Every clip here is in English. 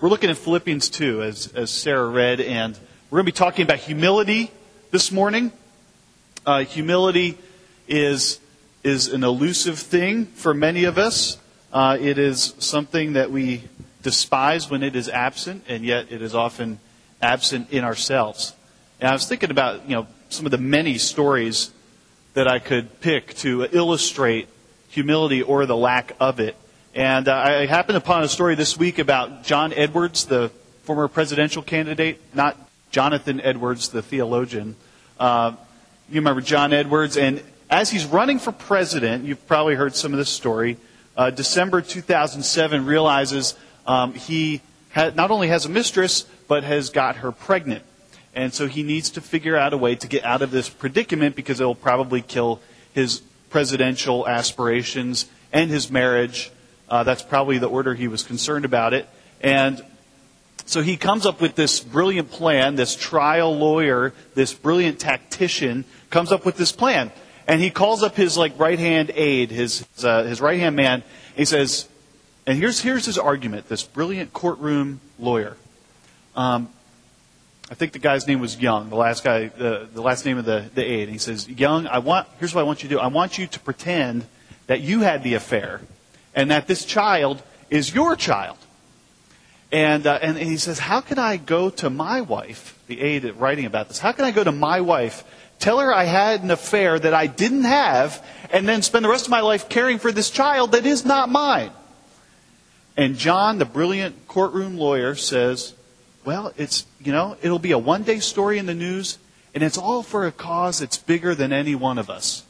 We're looking at Philippians 2, as, as Sarah read, and we're going to be talking about humility this morning. Uh, humility is, is an elusive thing for many of us. Uh, it is something that we despise when it is absent, and yet it is often absent in ourselves. And I was thinking about, you know, some of the many stories that I could pick to illustrate humility or the lack of it. And uh, I happened upon a story this week about John Edwards, the former presidential candidate, not Jonathan Edwards, the theologian. Uh, you remember John Edwards, and as he's running for president, you've probably heard some of this story. Uh, December 2007 realizes um, he ha- not only has a mistress, but has got her pregnant. And so he needs to figure out a way to get out of this predicament because it will probably kill his presidential aspirations and his marriage uh, that's probably the order he was concerned about it. And so he comes up with this brilliant plan. This trial lawyer, this brilliant tactician, comes up with this plan. And he calls up his like right hand aide, his uh, his right hand man. He says, and here's here's his argument. This brilliant courtroom lawyer. Um, I think the guy's name was Young, the last guy, the, the last name of the, the aide. And he says, Young, I want, here's what I want you to do. I want you to pretend that you had the affair and that this child is your child. And, uh, and he says, How can I go to my wife, the aide writing about this, how can I go to my wife, tell her I had an affair that I didn't have, and then spend the rest of my life caring for this child that is not mine? And John, the brilliant courtroom lawyer, says, Well, it's, you know, it'll be a one day story in the news, and it's all for a cause that's bigger than any one of us.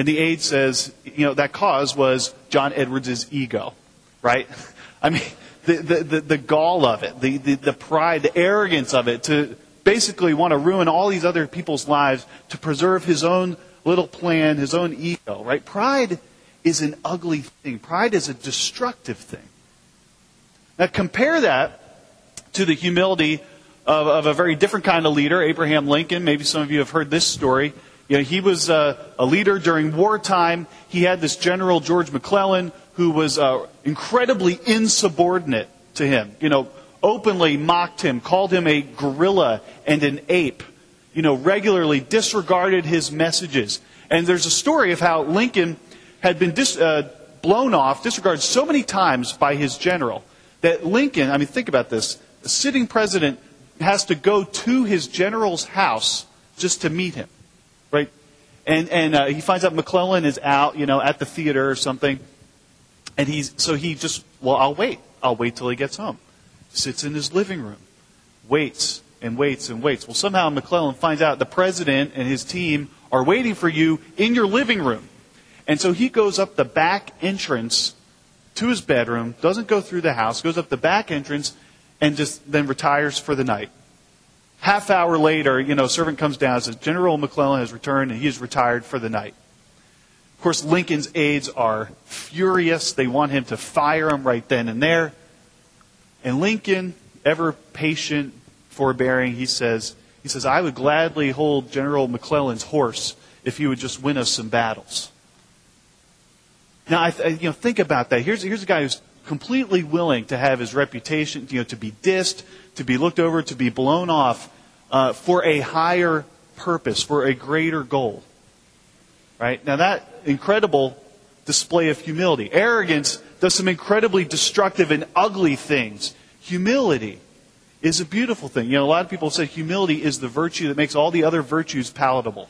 And the aide says, you know, that cause was John Edwards' ego, right? I mean, the, the, the, the gall of it, the, the, the pride, the arrogance of it to basically want to ruin all these other people's lives to preserve his own little plan, his own ego, right? Pride is an ugly thing. Pride is a destructive thing. Now compare that to the humility of, of a very different kind of leader, Abraham Lincoln. Maybe some of you have heard this story. You know, he was uh, a leader during wartime. He had this General George McClellan who was uh, incredibly insubordinate to him. You know, openly mocked him, called him a gorilla and an ape. You know, regularly disregarded his messages. And there's a story of how Lincoln had been dis, uh, blown off, disregarded so many times by his general that Lincoln, I mean, think about this. The sitting president has to go to his general's house just to meet him? And and uh, he finds out McClellan is out, you know, at the theater or something, and he's so he just well, I'll wait. I'll wait till he gets home. Sits in his living room, waits and waits and waits. Well, somehow McClellan finds out the president and his team are waiting for you in your living room, and so he goes up the back entrance to his bedroom, doesn't go through the house, goes up the back entrance, and just then retires for the night. Half hour later, you know, servant comes down and says, General McClellan has returned and he is retired for the night. Of course, Lincoln's aides are furious. They want him to fire him right then and there. And Lincoln, ever patient, forbearing, he says, he says, I would gladly hold General McClellan's horse if he would just win us some battles. Now, I, you know, think about that. Here's, here's a guy who's completely willing to have his reputation, you know, to be dissed, to be looked over, to be blown off uh, for a higher purpose, for a greater goal. Right? Now that incredible display of humility. Arrogance does some incredibly destructive and ugly things. Humility is a beautiful thing. You know, a lot of people say humility is the virtue that makes all the other virtues palatable.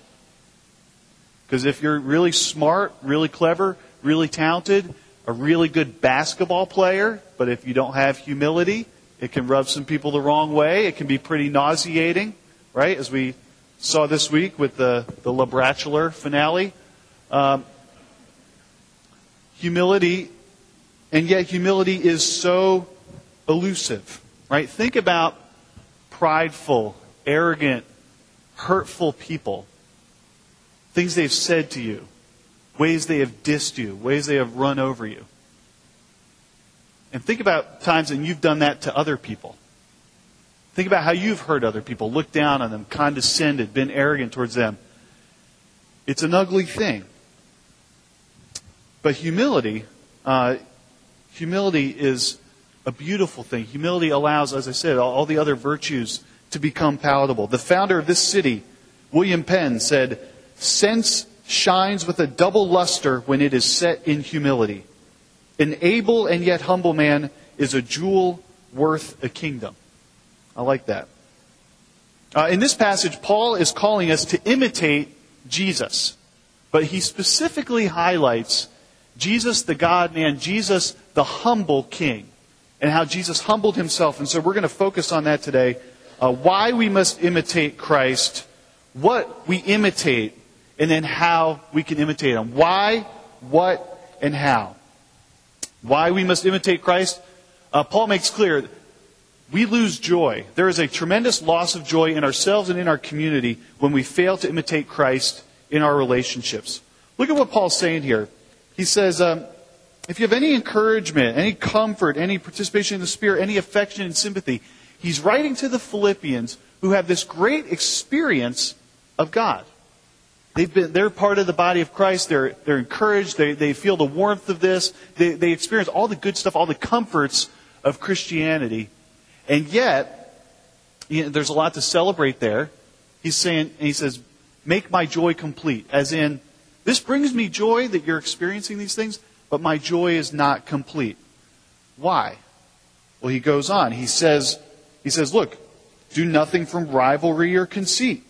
Because if you're really smart, really clever, really talented, a really good basketball player, but if you don't have humility, it can rub some people the wrong way. It can be pretty nauseating, right? As we saw this week with the, the Bachelor finale. Um, humility, and yet humility is so elusive, right? Think about prideful, arrogant, hurtful people. Things they've said to you, ways they have dissed you, ways they have run over you. And think about times when you've done that to other people. Think about how you've hurt other people, looked down on them, condescended, been arrogant towards them. It's an ugly thing. But humility, uh, humility is a beautiful thing. Humility allows, as I said, all, all the other virtues to become palatable. The founder of this city, William Penn, said, Sense shines with a double luster when it is set in humility. An able and yet humble man is a jewel worth a kingdom. I like that. Uh, in this passage, Paul is calling us to imitate Jesus, but he specifically highlights Jesus, the God man, Jesus, the humble king, and how Jesus humbled himself. And so we're going to focus on that today. Uh, why we must imitate Christ, what we imitate, and then how we can imitate him. Why, what, and how. Why we must imitate Christ? Uh, Paul makes clear we lose joy. There is a tremendous loss of joy in ourselves and in our community when we fail to imitate Christ in our relationships. Look at what Paul's saying here. He says, um, if you have any encouragement, any comfort, any participation in the Spirit, any affection and sympathy, he's writing to the Philippians who have this great experience of God. They've been, they're part of the body of Christ. They're, they're encouraged. They, they feel the warmth of this. They, they experience all the good stuff, all the comforts of Christianity. And yet, you know, there's a lot to celebrate there. He's saying, he says, make my joy complete. As in, this brings me joy that you're experiencing these things, but my joy is not complete. Why? Well, he goes on. He says, he says, look, do nothing from rivalry or conceit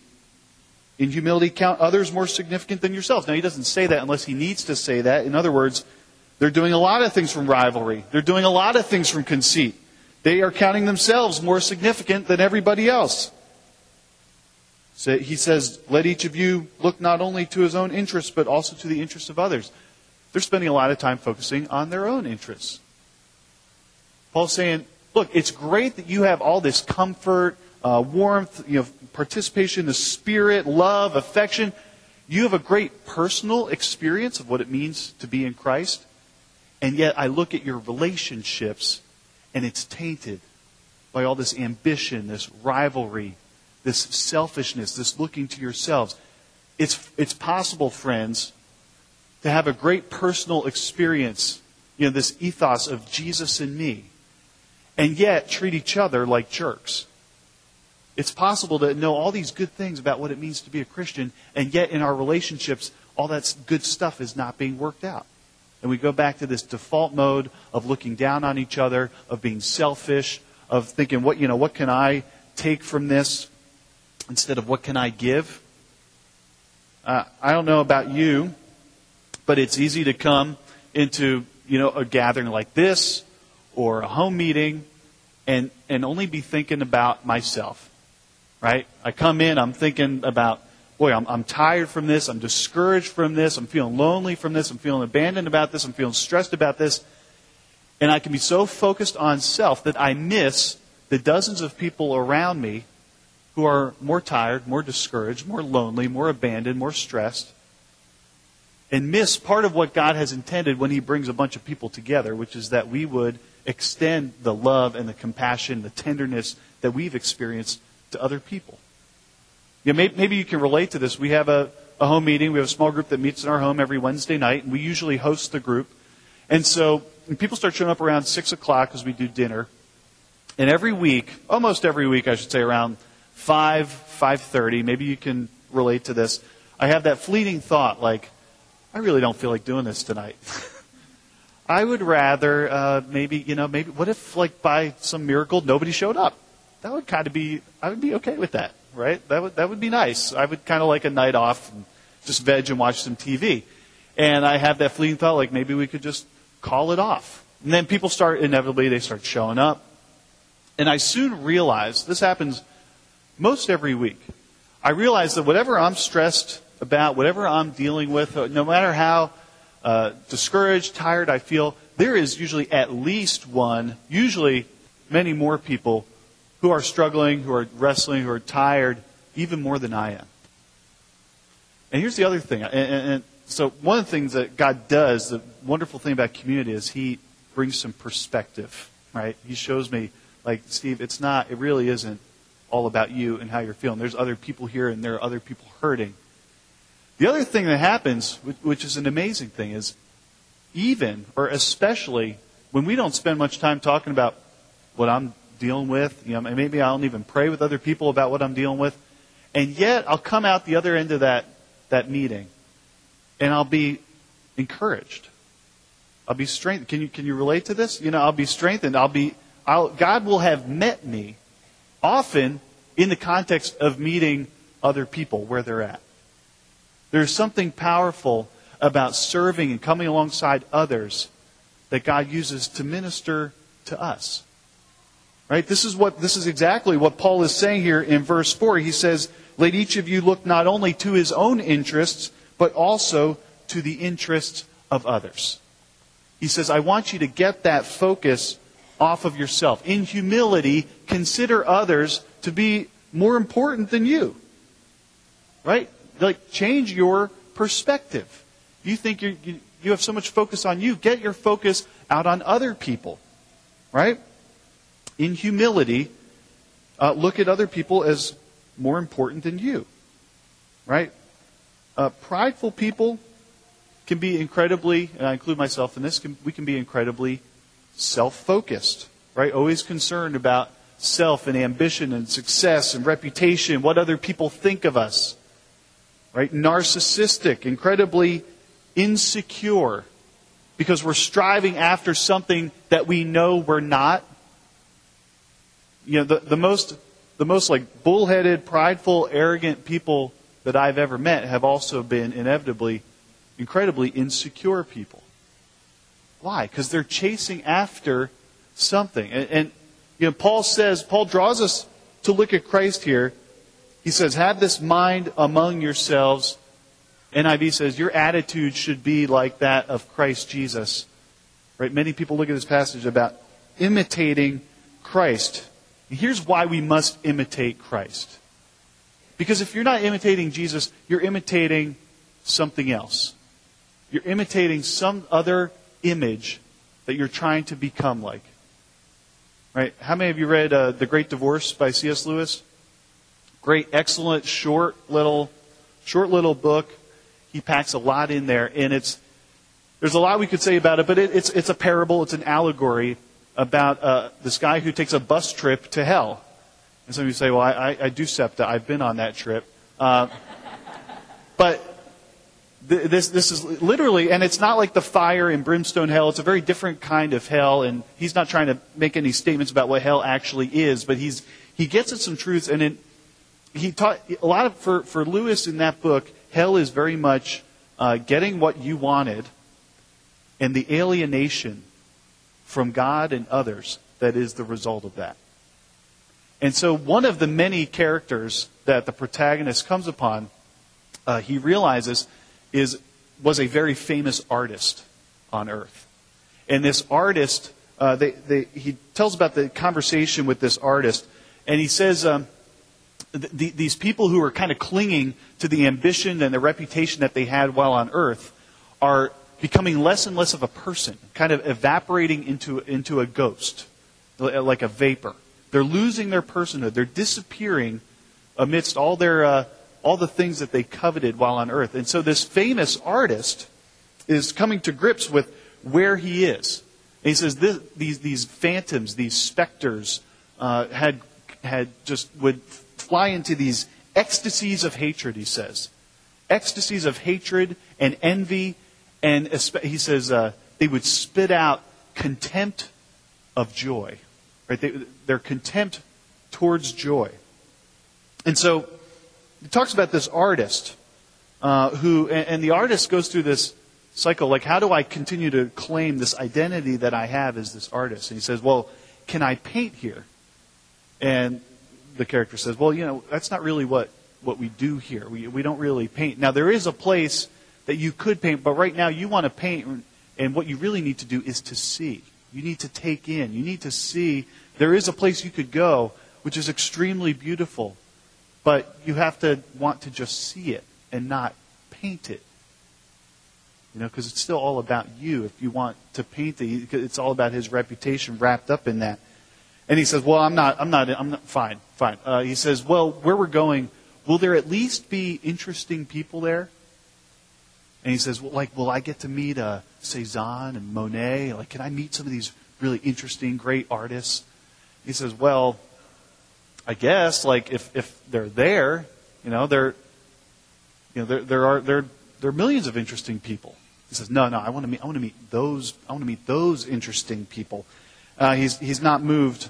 in humility, count others more significant than yourselves. Now, he doesn't say that unless he needs to say that. In other words, they're doing a lot of things from rivalry. They're doing a lot of things from conceit. They are counting themselves more significant than everybody else. So he says, let each of you look not only to his own interests, but also to the interests of others. They're spending a lot of time focusing on their own interests. Paul's saying, look, it's great that you have all this comfort, uh, warmth, you know, participation the Spirit, love, affection. You have a great personal experience of what it means to be in Christ. And yet I look at your relationships and it's tainted by all this ambition, this rivalry, this selfishness, this looking to yourselves. It's, it's possible, friends, to have a great personal experience, you know, this ethos of Jesus and me, and yet treat each other like jerks. It's possible to know all these good things about what it means to be a Christian, and yet in our relationships, all that good stuff is not being worked out. And we go back to this default mode of looking down on each other, of being selfish, of thinking, what, you know, what can I take from this instead of what can I give? Uh, I don't know about you, but it's easy to come into, you know, a gathering like this or a home meeting and, and only be thinking about myself right? I come in, I'm thinking about, boy, I'm, I'm tired from this, I'm discouraged from this, I'm feeling lonely from this, I'm feeling abandoned about this, I'm feeling stressed about this. And I can be so focused on self that I miss the dozens of people around me who are more tired, more discouraged, more lonely, more abandoned, more stressed, and miss part of what God has intended when He brings a bunch of people together, which is that we would extend the love and the compassion, the tenderness that we've experienced to other people. You know, maybe, you can relate to this. We have a, a home meeting. We have a small group that meets in our home every Wednesday night, and we usually host the group. And so people start showing up around 6 o'clock as we do dinner. And every week, almost every week, I should say, around 5, 5.30, maybe you can relate to this, I have that fleeting thought like, I really don't feel like doing this tonight. I would rather uh, maybe, you know, maybe, what if, like, by some miracle, nobody showed up? That would kind of be, I would be okay with that, right? That would, that would be nice. I would kind of like a night off and just veg and watch some TV. And I have that fleeting thought, like maybe we could just call it off. And then people start, inevitably, they start showing up. And I soon realized, this happens most every week. I realize that whatever I'm stressed about, whatever I'm dealing with, uh, no matter how uh, discouraged, tired I feel, there is usually at least one, usually many more people who are struggling, who are wrestling, who are tired, even more than I am. And here's the other thing. And, and, and so, one of the things that God does, the wonderful thing about community, is He brings some perspective, right? He shows me, like, Steve, it's not, it really isn't all about you and how you're feeling. There's other people here and there are other people hurting. The other thing that happens, which is an amazing thing, is even, or especially, when we don't spend much time talking about what I'm dealing with. You know, maybe I don't even pray with other people about what I'm dealing with. And yet, I'll come out the other end of that, that meeting, and I'll be encouraged. I'll be strengthened. Can you, can you relate to this? You know, I'll be strengthened. I'll be, I'll, God will have met me often in the context of meeting other people where they're at. There's something powerful about serving and coming alongside others that God uses to minister to us. Right? This is what this is exactly what Paul is saying here in verse 4. He says, "Let each of you look not only to his own interests, but also to the interests of others." He says, "I want you to get that focus off of yourself. In humility, consider others to be more important than you." Right? Like change your perspective. You think you you have so much focus on you. Get your focus out on other people. Right? In humility, uh, look at other people as more important than you. Right? Uh, prideful people can be incredibly, and I include myself in this, can, we can be incredibly self focused. Right? Always concerned about self and ambition and success and reputation, what other people think of us. Right? Narcissistic, incredibly insecure because we're striving after something that we know we're not you know, the, the most, the most like bullheaded, prideful, arrogant people that I've ever met have also been inevitably incredibly insecure people. Why? Because they're chasing after something. And, and, you know, Paul says, Paul draws us to look at Christ here. He says, have this mind among yourselves. NIV says, your attitude should be like that of Christ Jesus. Right? Many people look at this passage about imitating Christ. Here's why we must imitate Christ. Because if you're not imitating Jesus, you're imitating something else. You're imitating some other image that you're trying to become like. Right? How many of you read uh, The Great Divorce by C.S. Lewis? Great, excellent, short little, short little book. He packs a lot in there, and it's there's a lot we could say about it, but it, it's it's a parable, it's an allegory about uh, this guy who takes a bus trip to hell. And some of you say, well, I, I, do SEPTA. I've been on that trip. Uh, but th- this, this is literally, and it's not like the fire and brimstone hell. It's a very different kind of hell. And he's not trying to make any statements about what hell actually is, but he's, he gets at some truths. And it, he taught a lot of, for, for Lewis in that book, hell is very much uh, getting what you wanted and the alienation from God and others that is the result of that. And so, one of the many characters that the protagonist comes upon, uh, he realizes, is was a very famous artist on Earth. And this artist, uh, they, they, he tells about the conversation with this artist, and he says, um, th- these people who are kind of clinging to the ambition and the reputation that they had while on Earth are becoming less and less of a person, kind of evaporating into, into a ghost, like a vapor. They're losing their personhood. They're disappearing amidst all their uh, all the things that they coveted while on earth. And so this famous artist is coming to grips with where he is. And he says this, these these phantoms, these specters, uh, had had just would fly into these ecstasies of hatred. He says, ecstasies of hatred and envy and he says uh, they would spit out contempt of joy. Right? They, their contempt towards joy. And so he talks about this artist uh, who, and, and the artist goes through this cycle like, how do I continue to claim this identity that I have as this artist? And he says, well, can I paint here? And the character says, well, you know, that's not really what, what we do here. We, we don't really paint. Now, there is a place that you could paint, but right now you want to paint, and what you really need to do is to see. You need to take in. You need to see. There is a place you could go which is extremely beautiful, but you have to want to just see it and not paint it. You know, because it's still all about you. If you want to paint it, it's all about his reputation wrapped up in that. And he says, "Well, I'm not. I'm not. I'm not. Fine, fine." Uh, he says, "Well, where we're going, will there at least be interesting people there?" And he says, well, like, will I get to meet uh, Cezanne and Monet? Like, can I meet some of these really interesting, great artists? He says, well, I guess, like, if, if they're there, you know, there, you know, there, there are, there, there are millions of interesting people. He says, no, no, I want to meet, I want to meet those, I want to meet those interesting people. Uh, he's, he's not moved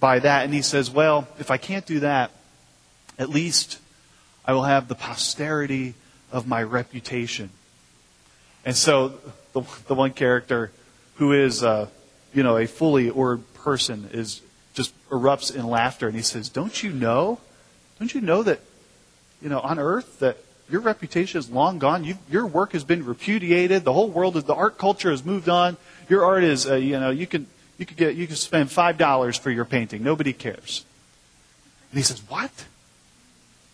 by that. And he says, well, if I can't do that, at least I will have the posterity of my reputation. And so the, the one character who is, uh, you know, a fully orbed person is just erupts in laughter and he says, don't you know? Don't you know that, you know, on earth that your reputation is long gone. You've, your work has been repudiated. The whole world, is, the art culture has moved on. Your art is, uh, you know, you can you could get you could spend five dollars for your painting. Nobody cares. And he says, "What?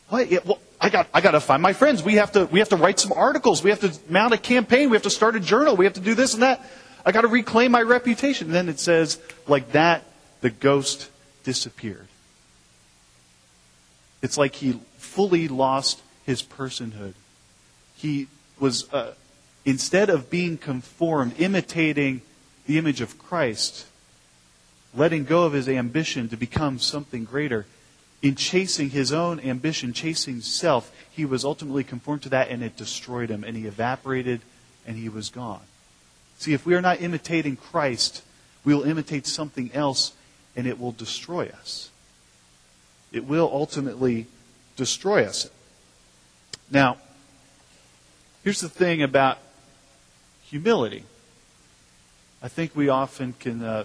What? Yeah, well, I got I got to find my friends. We have to we have to write some articles. We have to mount a campaign. We have to start a journal. We have to do this and that. I got to reclaim my reputation." And then it says, like that, the ghost disappeared. It's like he fully lost his personhood. He was, uh, instead of being conformed, imitating the image of Christ, letting go of his ambition to become something greater, in chasing his own ambition, chasing self, he was ultimately conformed to that and it destroyed him and he evaporated and he was gone. See, if we are not imitating Christ, we will imitate something else and it will destroy us. It will ultimately destroy us. Now, here's the thing about humility. I think we often can uh,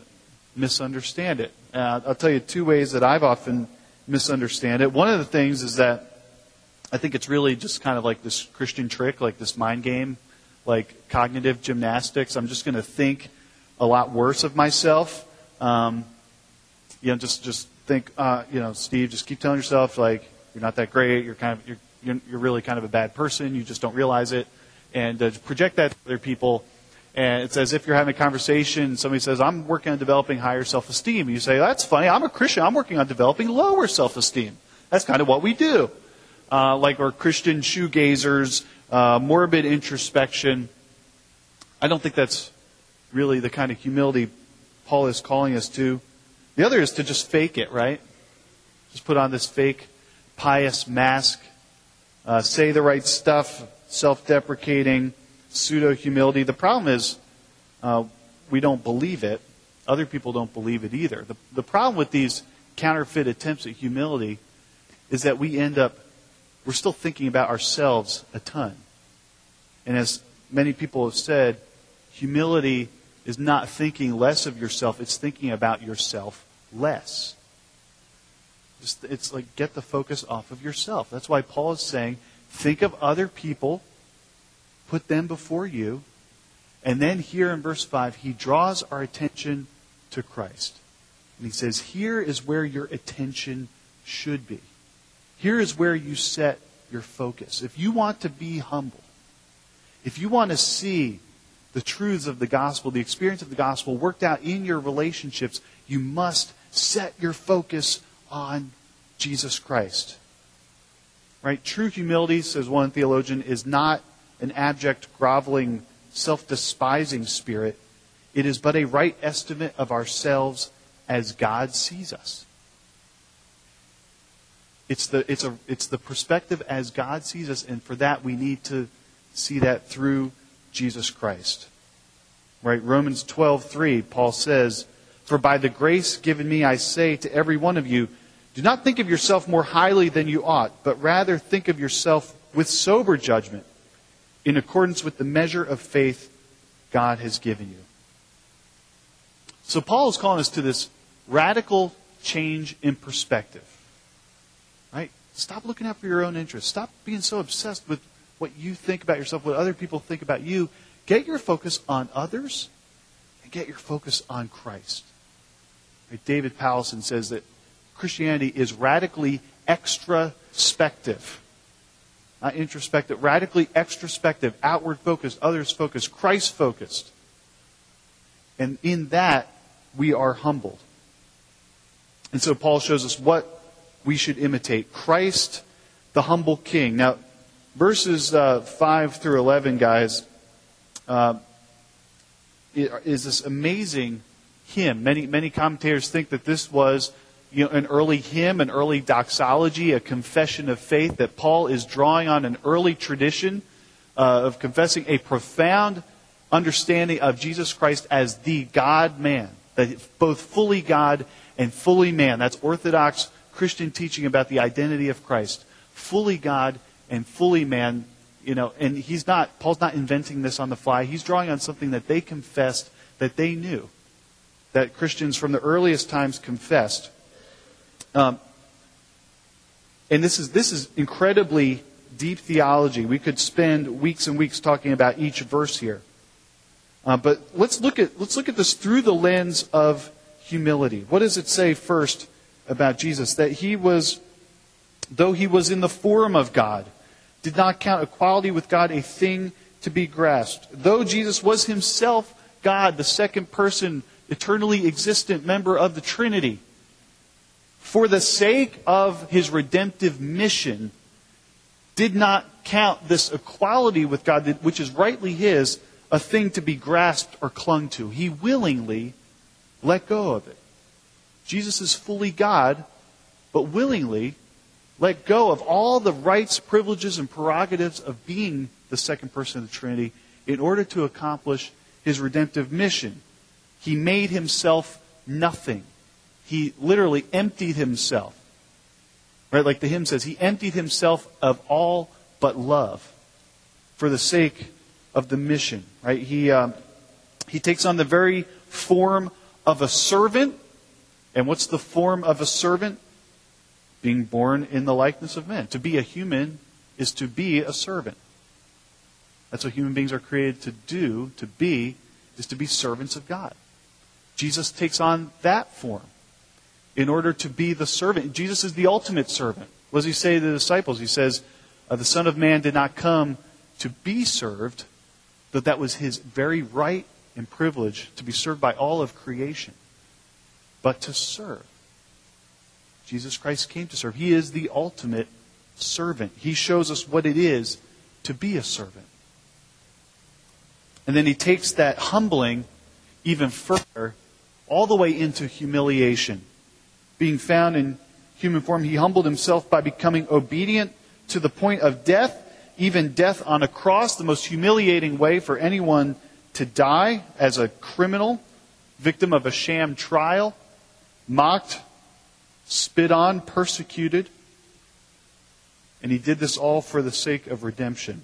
misunderstand it. Uh, I'll tell you two ways that I've often misunderstand it. One of the things is that I think it's really just kind of like this Christian trick, like this mind game, like cognitive gymnastics. I'm just going to think a lot worse of myself. Um, you know, just just think, uh, you know, Steve, just keep telling yourself like you're not that great. You're kind of you're you're, you're really kind of a bad person. You just don't realize it. And uh, project that to other people. And it's as if you're having a conversation. and Somebody says, I'm working on developing higher self esteem. You say, That's funny. I'm a Christian. I'm working on developing lower self esteem. That's kind of what we do. Uh, like our Christian shoegazers, uh, morbid introspection. I don't think that's really the kind of humility Paul is calling us to. The other is to just fake it, right? Just put on this fake pious mask uh, say the right stuff, self deprecating, pseudo humility. The problem is uh, we don't believe it. Other people don't believe it either. The, the problem with these counterfeit attempts at humility is that we end up, we're still thinking about ourselves a ton. And as many people have said, humility is not thinking less of yourself, it's thinking about yourself less. It's like get the focus off of yourself. That's why Paul is saying, think of other people, put them before you, and then here in verse 5, he draws our attention to Christ. And he says, Here is where your attention should be. Here is where you set your focus. If you want to be humble, if you want to see the truths of the gospel, the experience of the gospel worked out in your relationships, you must set your focus on Jesus Christ. Right? True humility, says one theologian, is not an abject, groveling, self despising spirit. It is but a right estimate of ourselves as God sees us. It's the, it's, a, it's the perspective as God sees us, and for that we need to see that through Jesus Christ. Right? Romans 12:3, Paul says, "For by the grace given me I say to every one of you, do not think of yourself more highly than you ought, but rather think of yourself with sober judgment, in accordance with the measure of faith God has given you. So Paul is calling us to this radical change in perspective. Right? Stop looking out for your own interests. Stop being so obsessed with what you think about yourself, what other people think about you. Get your focus on others and get your focus on Christ. Right? David Powlison says that Christianity is radically extraspective. Not introspective, radically extrospective, outward focused, others focused, Christ focused. And in that, we are humbled. And so Paul shows us what we should imitate Christ, the humble king. Now, verses uh, 5 through 11, guys, uh, is this amazing hymn. Many, many commentators think that this was you know, an early hymn, an early doxology, a confession of faith, that Paul is drawing on an early tradition uh, of confessing a profound understanding of Jesus Christ as the God man, that both fully God and fully man. That's Orthodox Christian teaching about the identity of Christ. Fully God and fully man, you know, and he's not, Paul's not inventing this on the fly. He's drawing on something that they confessed, that they knew, that Christians from the earliest times confessed. Um, and this is, this is incredibly deep theology. We could spend weeks and weeks talking about each verse here. Uh, but let's look at let's look at this through the lens of humility. What does it say first about Jesus? That he was, though he was in the form of God, did not count equality with God a thing to be grasped. Though Jesus was himself God, the second person, eternally existent member of the Trinity, for the sake of his redemptive mission, did not count this equality with God, which is rightly his, a thing to be grasped or clung to. He willingly let go of it. Jesus is fully God, but willingly let go of all the rights, privileges, and prerogatives of being the second person of the Trinity in order to accomplish his redemptive mission. He made himself nothing. He literally emptied himself. Right? Like the hymn says, he emptied himself of all but love for the sake of the mission. Right? He, um, he takes on the very form of a servant. And what's the form of a servant? Being born in the likeness of men. To be a human is to be a servant. That's what human beings are created to do, to be, is to be servants of God. Jesus takes on that form in order to be the servant. Jesus is the ultimate servant. What does he say to the disciples? He says, uh, The Son of Man did not come to be served, though that was his very right and privilege to be served by all of creation, but to serve. Jesus Christ came to serve. He is the ultimate servant. He shows us what it is to be a servant. And then he takes that humbling even further, all the way into humiliation being found in human form, he humbled himself by becoming obedient to the point of death, even death on a cross, the most humiliating way for anyone to die as a criminal, victim of a sham trial, mocked, spit on, persecuted. And he did this all for the sake of redemption.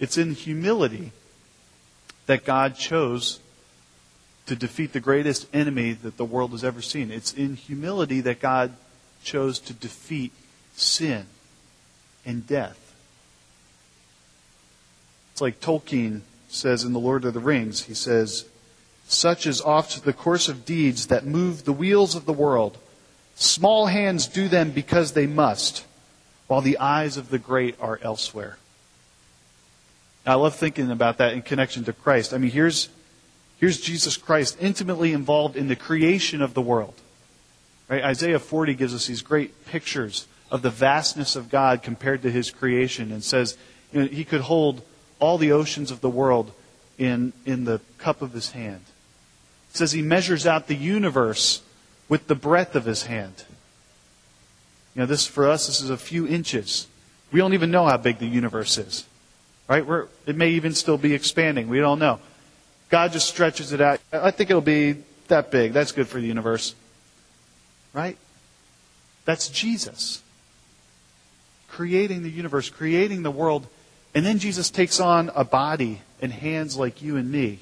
It's in humility that God chose to defeat the greatest enemy that the world has ever seen. It's in humility that God chose to defeat sin and death. It's like Tolkien says in The Lord of the Rings. He says, Such is oft the course of deeds that move the wheels of the world. Small hands do them because they must, while the eyes of the great are elsewhere. I love thinking about that in connection to Christ. I mean, here's Here's Jesus Christ intimately involved in the creation of the world. Right? Isaiah 40 gives us these great pictures of the vastness of God compared to his creation and says you know, he could hold all the oceans of the world in, in the cup of his hand. It says he measures out the universe with the breadth of his hand. You know, this for us, this is a few inches. We don't even know how big the universe is. Right? We're, it may even still be expanding. We don't know. God just stretches it out. I think it'll be that big. That's good for the universe. Right? That's Jesus. Creating the universe, creating the world. And then Jesus takes on a body and hands like you and me.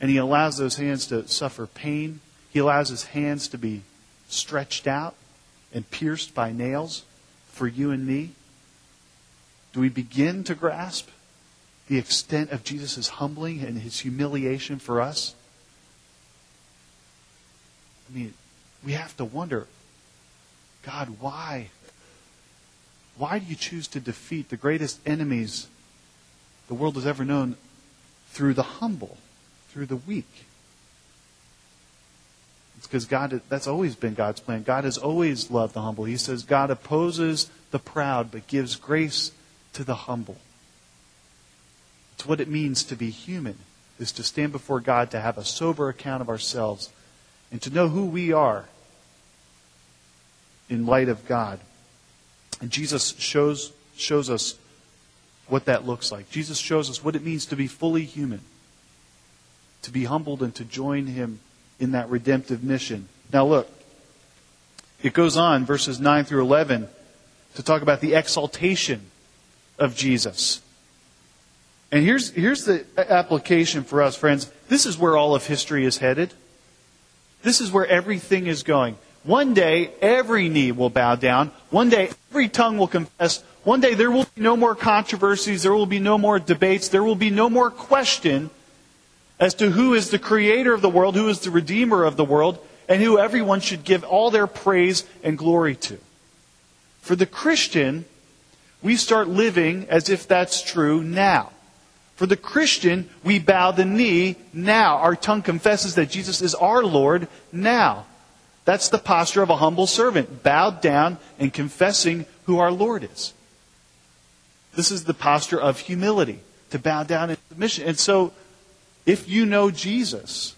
And he allows those hands to suffer pain. He allows his hands to be stretched out and pierced by nails for you and me. Do we begin to grasp the extent of Jesus' humbling and his humiliation for us? I mean, we have to wonder God, why? Why do you choose to defeat the greatest enemies the world has ever known through the humble, through the weak? It's because God, that's always been God's plan. God has always loved the humble. He says God opposes the proud but gives grace to the humble. What it means to be human. is to stand before God to have a sober account of ourselves and to know who we are in light of God. And Jesus shows, shows us what that looks like. Jesus shows us what it means to be fully human, to be humbled and to join him in that redemptive mission. Now, look, it goes on, verses 9 through 11, to talk about the exaltation of Jesus. And here's, here's the application for us, friends. This is where all of history is headed. This is where everything is going. One day, every knee will bow down. One day, every tongue will confess. One day, there will be no more controversies. There will be no more debates. There will be no more question as to who is the creator of the world, who is the redeemer of the world, and who everyone should give all their praise and glory to. For the Christian, we start living as if that's true now. For the Christian, we bow the knee now. Our tongue confesses that Jesus is our Lord now. That's the posture of a humble servant, bowed down and confessing who our Lord is. This is the posture of humility, to bow down in submission. And so, if you know Jesus,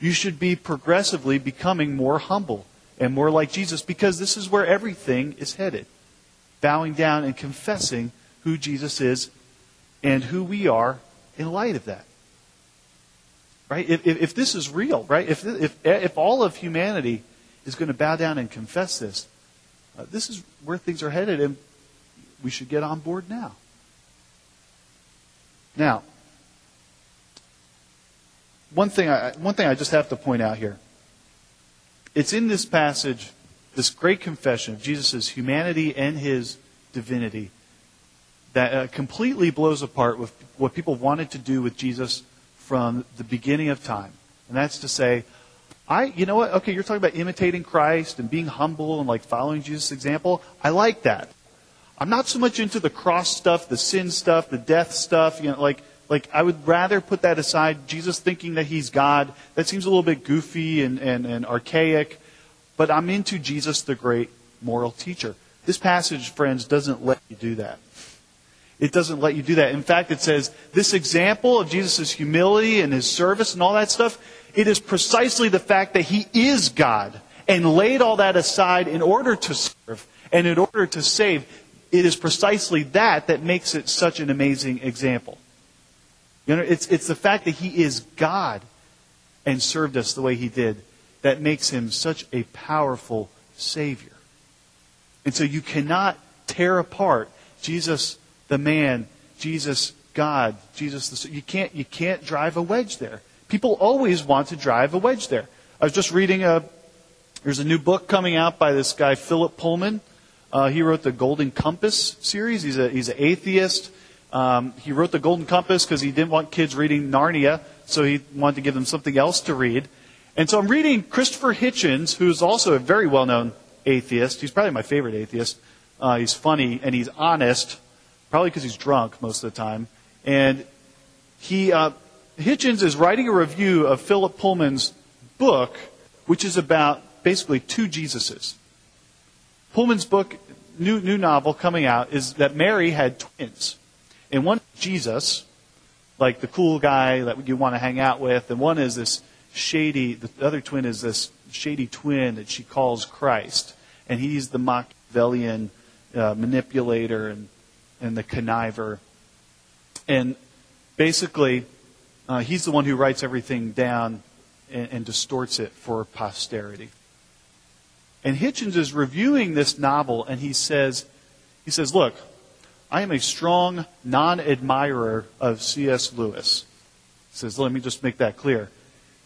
you should be progressively becoming more humble and more like Jesus because this is where everything is headed. Bowing down and confessing who Jesus is and who we are in light of that. Right? If, if, if this is real, right? If, if, if all of humanity is going to bow down and confess this, uh, this is where things are headed, and we should get on board now. Now, one thing I, one thing I just have to point out here. It's in this passage, this great confession of Jesus' humanity and his divinity, that uh, completely blows apart with what people wanted to do with Jesus from the beginning of time. And that's to say, I, you know what? Okay, you're talking about imitating Christ and being humble and like following Jesus' example. I like that. I'm not so much into the cross stuff, the sin stuff, the death stuff. You know, like like, I would rather put that aside. Jesus thinking that he's God, that seems a little bit goofy and, and, and archaic. But I'm into Jesus, the great moral teacher. This passage, friends, doesn't let you do that. It doesn't let you do that. In fact, it says this example of Jesus' humility and his service and all that stuff, it is precisely the fact that he is God and laid all that aside in order to serve and in order to save. It is precisely that that makes it such an amazing example. You know, it's, it's the fact that he is God and served us the way he did that makes him such a powerful Savior. And so you cannot tear apart Jesus the man, Jesus God, Jesus the you can't you can't drive a wedge there. People always want to drive a wedge there. I was just reading a there's a new book coming out by this guy Philip Pullman. Uh, he wrote the Golden Compass series. He's a he's an atheist. Um, he wrote the Golden Compass because he didn't want kids reading Narnia, so he wanted to give them something else to read. And so I'm reading Christopher Hitchens, who's also a very well-known atheist. He's probably my favorite atheist. Uh, he's funny and he's honest, probably because he's drunk most of the time. And he uh, Hitchens is writing a review of Philip Pullman's book, which is about basically two Jesuses. Pullman's book, new new novel coming out, is that Mary had twins. And one Jesus, like the cool guy that you want to hang out with, and one is this shady, the other twin is this shady twin that she calls Christ. And he's the Machiavellian uh, manipulator and, and the conniver. And basically, uh, he's the one who writes everything down and, and distorts it for posterity. And Hitchens is reviewing this novel, and he says, he says, look, I am a strong non admirer of C.S. Lewis. He says, let me just make that clear.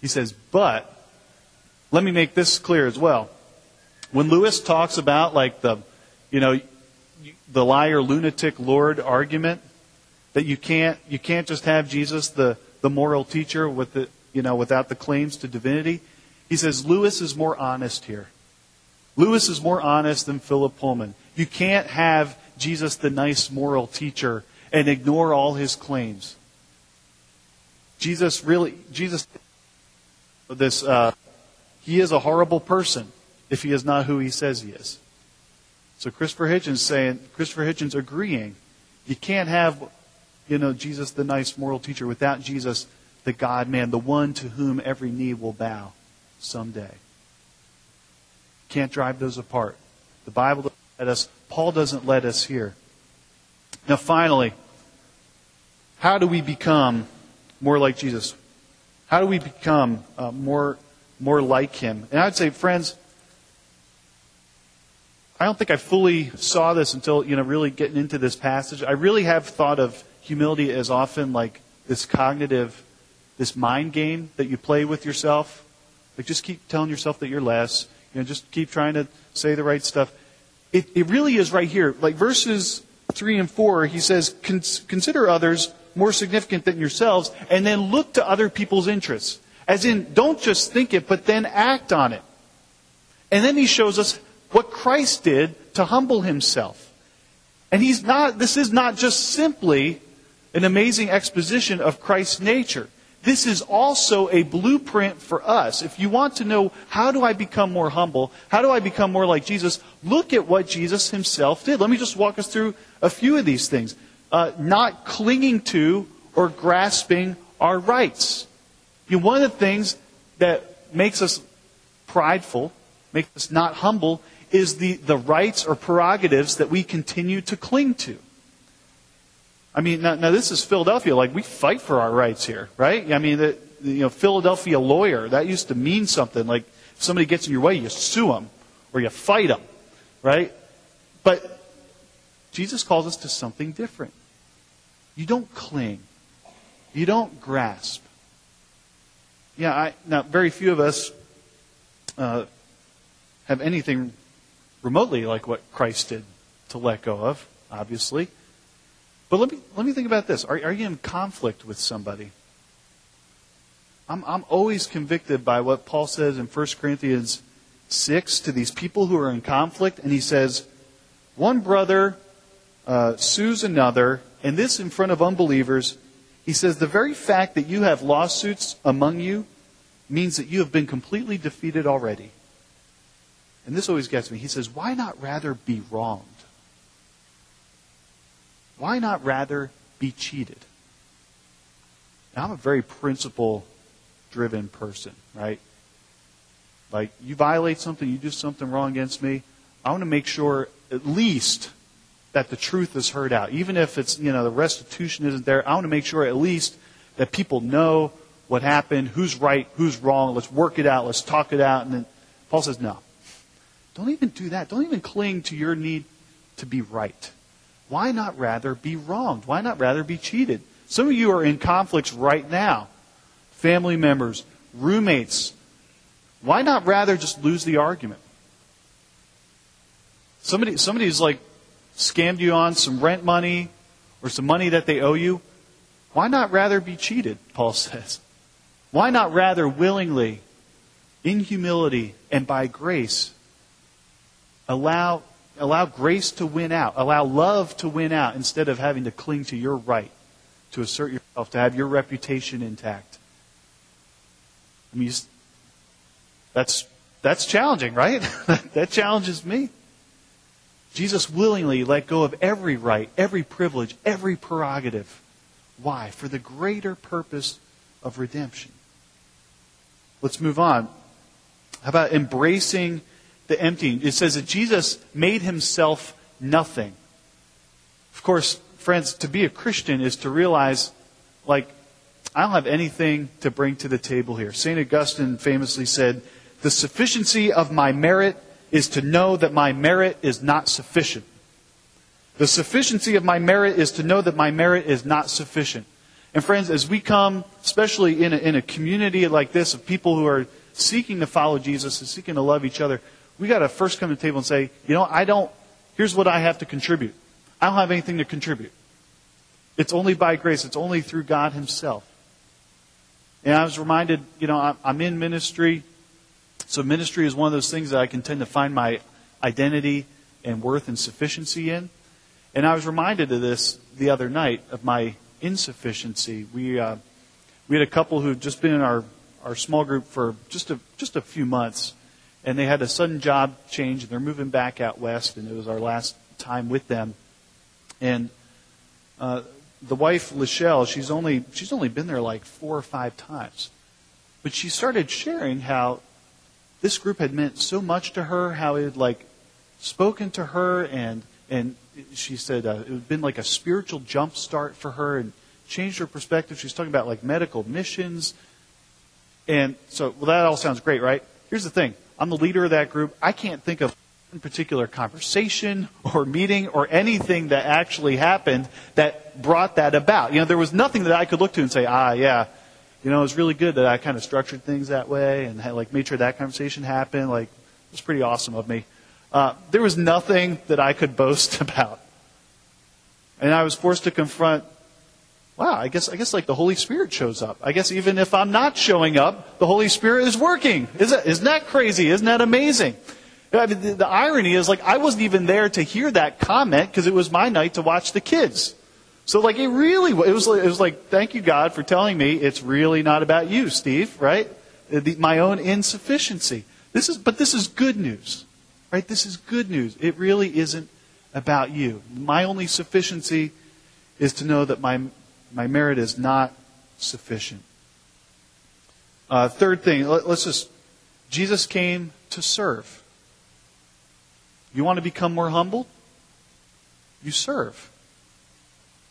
He says, but let me make this clear as well. When Lewis talks about like the, you know, the liar, lunatic, Lord argument, that you can't, you can't just have Jesus, the, the moral teacher, with the, you know, without the claims to divinity. He says Lewis is more honest here. Lewis is more honest than Philip Pullman. You can't have Jesus the nice moral teacher and ignore all his claims. Jesus really, Jesus, this, uh, he is a horrible person if he is not who he says he is. So Christopher Hitchens saying, Christopher Hitchens agreeing, you can't have, you know, Jesus, the nice moral teacher, without Jesus, the God man, the one to whom every knee will bow someday. Can't drive those apart. The Bible doesn't let us, Paul doesn't let us here. Now, finally, how do we become more like Jesus? How do we become uh, more, more like him? And I'd say, friends, I don't think I fully saw this until, you know, really getting into this passage. I really have thought of humility as often like this cognitive, this mind game that you play with yourself. Like just keep telling yourself that you're less. You know, just keep trying to say the right stuff. It, it really is right here. Like verses 3 and 4, he says, consider others more significant than yourselves, and then look to other people's interests. As in, don't just think it, but then act on it. And then he shows us what Christ did to humble himself. And he's not, this is not just simply an amazing exposition of Christ's nature. This is also a blueprint for us. If you want to know how do I become more humble, how do I become more like Jesus, look at what Jesus himself did. Let me just walk us through a few of these things. Uh, not clinging to or grasping our rights. You know, one of the things that makes us prideful, makes us not humble, is the, the rights or prerogatives that we continue to cling to. I mean, now, now this is Philadelphia. Like, we fight for our rights here, right? I mean, the, you know, Philadelphia lawyer, that used to mean something. Like, if somebody gets in your way, you sue them or you fight them, right? But Jesus calls us to something different. You don't cling. You don't grasp. Yeah, I, now, very few of us uh, have anything remotely like what Christ did to let go of, obviously. But let me, let me think about this. Are, are you in conflict with somebody? I'm, I'm always convicted by what Paul says in 1 Corinthians 6 to these people who are in conflict. And he says, one brother uh, sues another, and this in front of unbelievers. He says, the very fact that you have lawsuits among you means that you have been completely defeated already. And this always gets me. He says, why not rather be wronged? Why not rather be cheated? Now, I'm a very principle driven person, right? Like, you violate something, you do something wrong against me, I want to make sure at least that the truth is heard out. Even if it's, you know, the restitution isn't there, I want to make sure at least that people know what happened, who's right, who's wrong, let's work it out, let's talk it out. And then Paul says, no. Don't even do that. Don't even cling to your need to be right. Why not rather be wronged? Why not rather be cheated? Some of you are in conflicts right now. Family members, roommates. Why not rather just lose the argument? Somebody, somebody's like scammed you on some rent money or some money that they owe you. Why not rather be cheated, Paul says? Why not rather willingly, in humility and by grace, allow Allow grace to win out. Allow love to win out instead of having to cling to your right, to assert yourself, to have your reputation intact. I mean, that's, that's challenging, right? that challenges me. Jesus willingly let go of every right, every privilege, every prerogative. Why? For the greater purpose of redemption. Let's move on. How about embracing the emptying. It says that Jesus made himself nothing. Of course, friends, to be a Christian is to realize, like, I don't have anything to bring to the table here. St. Augustine famously said, The sufficiency of my merit is to know that my merit is not sufficient. The sufficiency of my merit is to know that my merit is not sufficient. And friends, as we come, especially in a, in a community like this of people who are seeking to follow Jesus and seeking to love each other, we got to first come to the table and say, you know, I don't, here's what I have to contribute. I don't have anything to contribute. It's only by grace. It's only through God Himself. And I was reminded, you know, I'm in ministry. So ministry is one of those things that I can tend to find my identity and worth and sufficiency in. And I was reminded of this the other night of my insufficiency. We, uh, we had a couple who had just been in our, our small group for just a, just a few months and they had a sudden job change, and they're moving back out west, and it was our last time with them. And uh, the wife, Lachelle, she's only, she's only been there like four or five times. But she started sharing how this group had meant so much to her, how it had like spoken to her, and, and she said uh, it had been like a spiritual jump start for her and changed her perspective. She's talking about like medical missions. And so, well, that all sounds great, right? Here's the thing I'm the leader of that group. I can't think of one particular conversation or meeting or anything that actually happened that brought that about. You know, there was nothing that I could look to and say, ah, yeah, you know, it was really good that I kind of structured things that way and had, like made sure that conversation happened. Like, it was pretty awesome of me. Uh, there was nothing that I could boast about. And I was forced to confront wow, I guess, I guess like the Holy Spirit shows up. I guess even if I'm not showing up, the Holy Spirit is working. Isn't, isn't that crazy? Isn't that amazing? I mean, the, the irony is like I wasn't even there to hear that comment because it was my night to watch the kids. So like it really, it was, it was like, thank you God for telling me it's really not about you, Steve, right? Uh, the, my own insufficiency. This is, but this is good news, right? This is good news. It really isn't about you. My only sufficiency is to know that my my merit is not sufficient. Uh, third thing, let, us just, Jesus came to serve. You want to become more humble? You serve.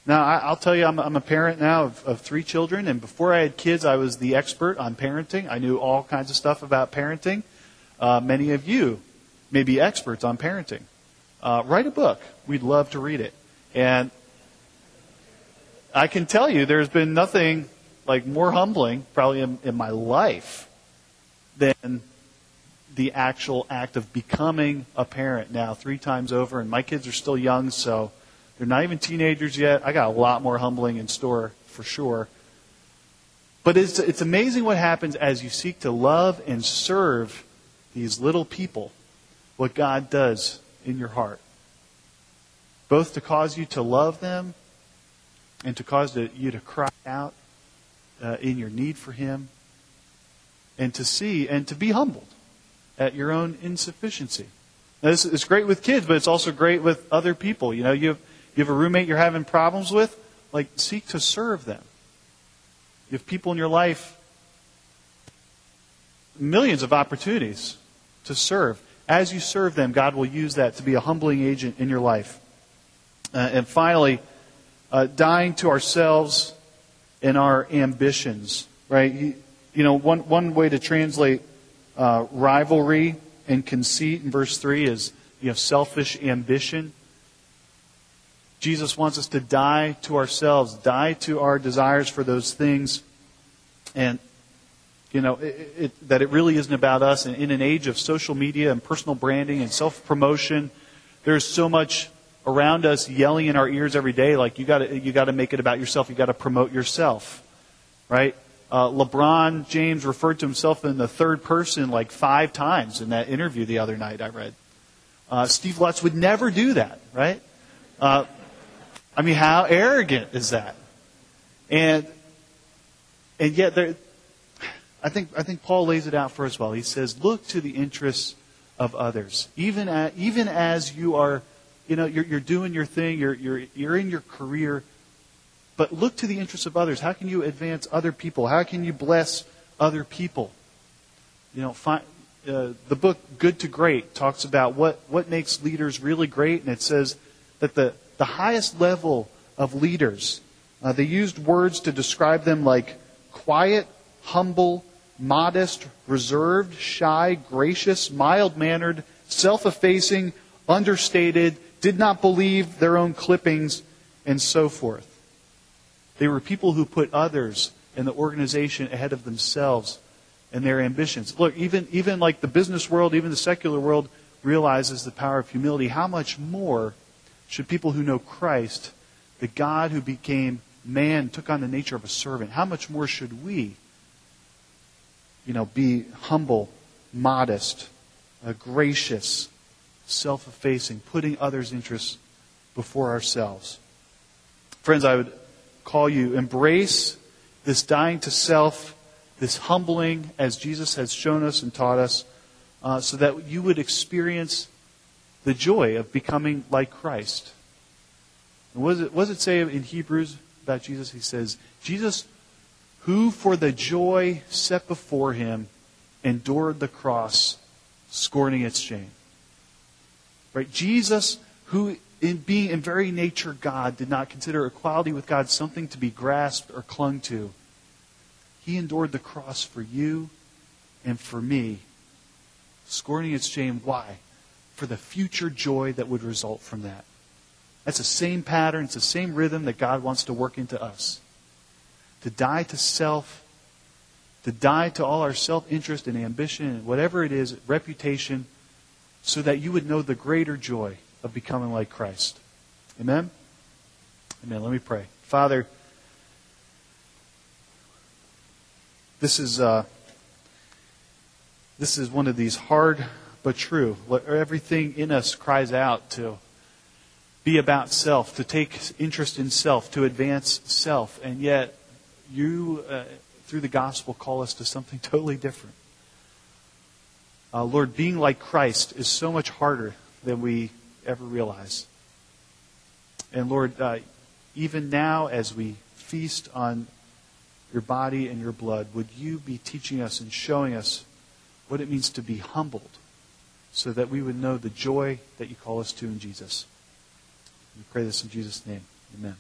Now, I, will tell you, I'm, I'm, a parent now of, of three children, and before I had kids, I was the expert on parenting. I knew all kinds of stuff about parenting. Uh, many of you may be experts on parenting. Uh, write a book. We'd love to read it. And I can tell you there's been nothing like more humbling, probably in, in my life, than the actual act of becoming a parent now three times over. And my kids are still young, so they're not even teenagers yet. I got a lot more humbling in store for sure. But it's, it's amazing what happens as you seek to love and serve these little people, what God does in your heart. Both to cause you to love them and to cause you to cry out uh, in your need for Him and to see and to be humbled at your own insufficiency. Now, this is great with kids, but it's also great with other people. You know, you have, you have a roommate you're having problems with, like, seek to serve them. You have people in your life, millions of opportunities to serve. As you serve them, God will use that to be a humbling agent in your life. Uh, and finally, uh, dying to ourselves and our ambitions, right? You, you know, one, one way to translate uh, rivalry and conceit in verse 3 is, you know, selfish ambition. Jesus wants us to die to ourselves, die to our desires for those things, and you know it, it, that it really isn't about us. And in an age of social media and personal branding and self promotion, there's so much around us yelling in our ears every day, like you got to you got to make it about yourself. You got to promote yourself, right? Uh, LeBron James referred to himself in the third person like five times in that interview the other night. I read. Uh, Steve Lutz would never do that, right? Uh, I mean, how arrogant is that? And and yet there, I think I think Paul lays it out for us well. He says, "Look to the interests of others, even even as you are." You know, you're, you're doing your thing, you're, you're, you're in your career, but look to the interests of others. How can you advance other people? How can you bless other people? You know, find, uh, the book Good to Great talks about what, what makes leaders really great, and it says that the, the highest level of leaders, uh, they used words to describe them like quiet, humble, modest, reserved, shy, gracious, mild mannered, self effacing, understated, did not believe their own clippings, and so forth. They were people who put others and the organization ahead of themselves and their ambitions. Look, even, even like the business world, even the secular world realizes the power of humility. How much more should people who know Christ, the God who became man, took on the nature of a servant, how much more should we, you know, be humble, modest, uh, gracious, self effacing, putting others' interests before ourselves. Friends, I would call you embrace this dying to self, this humbling as Jesus has shown us and taught us, uh, so that you would experience the joy of becoming like Christ. And what does it, what does it say in Hebrews about Jesus? He says, Jesus, who for the joy set before him endured the cross, scorning its shame. Right? Jesus, who in being in very nature God, did not consider equality with God something to be grasped or clung to. He endured the cross for you and for me, scorning its shame. Why? For the future joy that would result from that. That's the same pattern, it's the same rhythm that God wants to work into us. To die to self, to die to all our self interest and ambition and whatever it is, reputation, so that you would know the greater joy of becoming like Christ. Amen? Amen. Let me pray. Father, this is uh, this is one of these hard but true. Everything in us cries out to be about self, to take interest in self, to advance self, and yet you, uh, through the gospel, call us to something totally different. Uh, Lord, being like Christ is so much harder than we ever realize. And Lord, uh, even now as we feast on your body and your blood, would you be teaching us and showing us what it means to be humbled so that we would know the joy that you call us to in Jesus? We pray this in Jesus' name. Amen.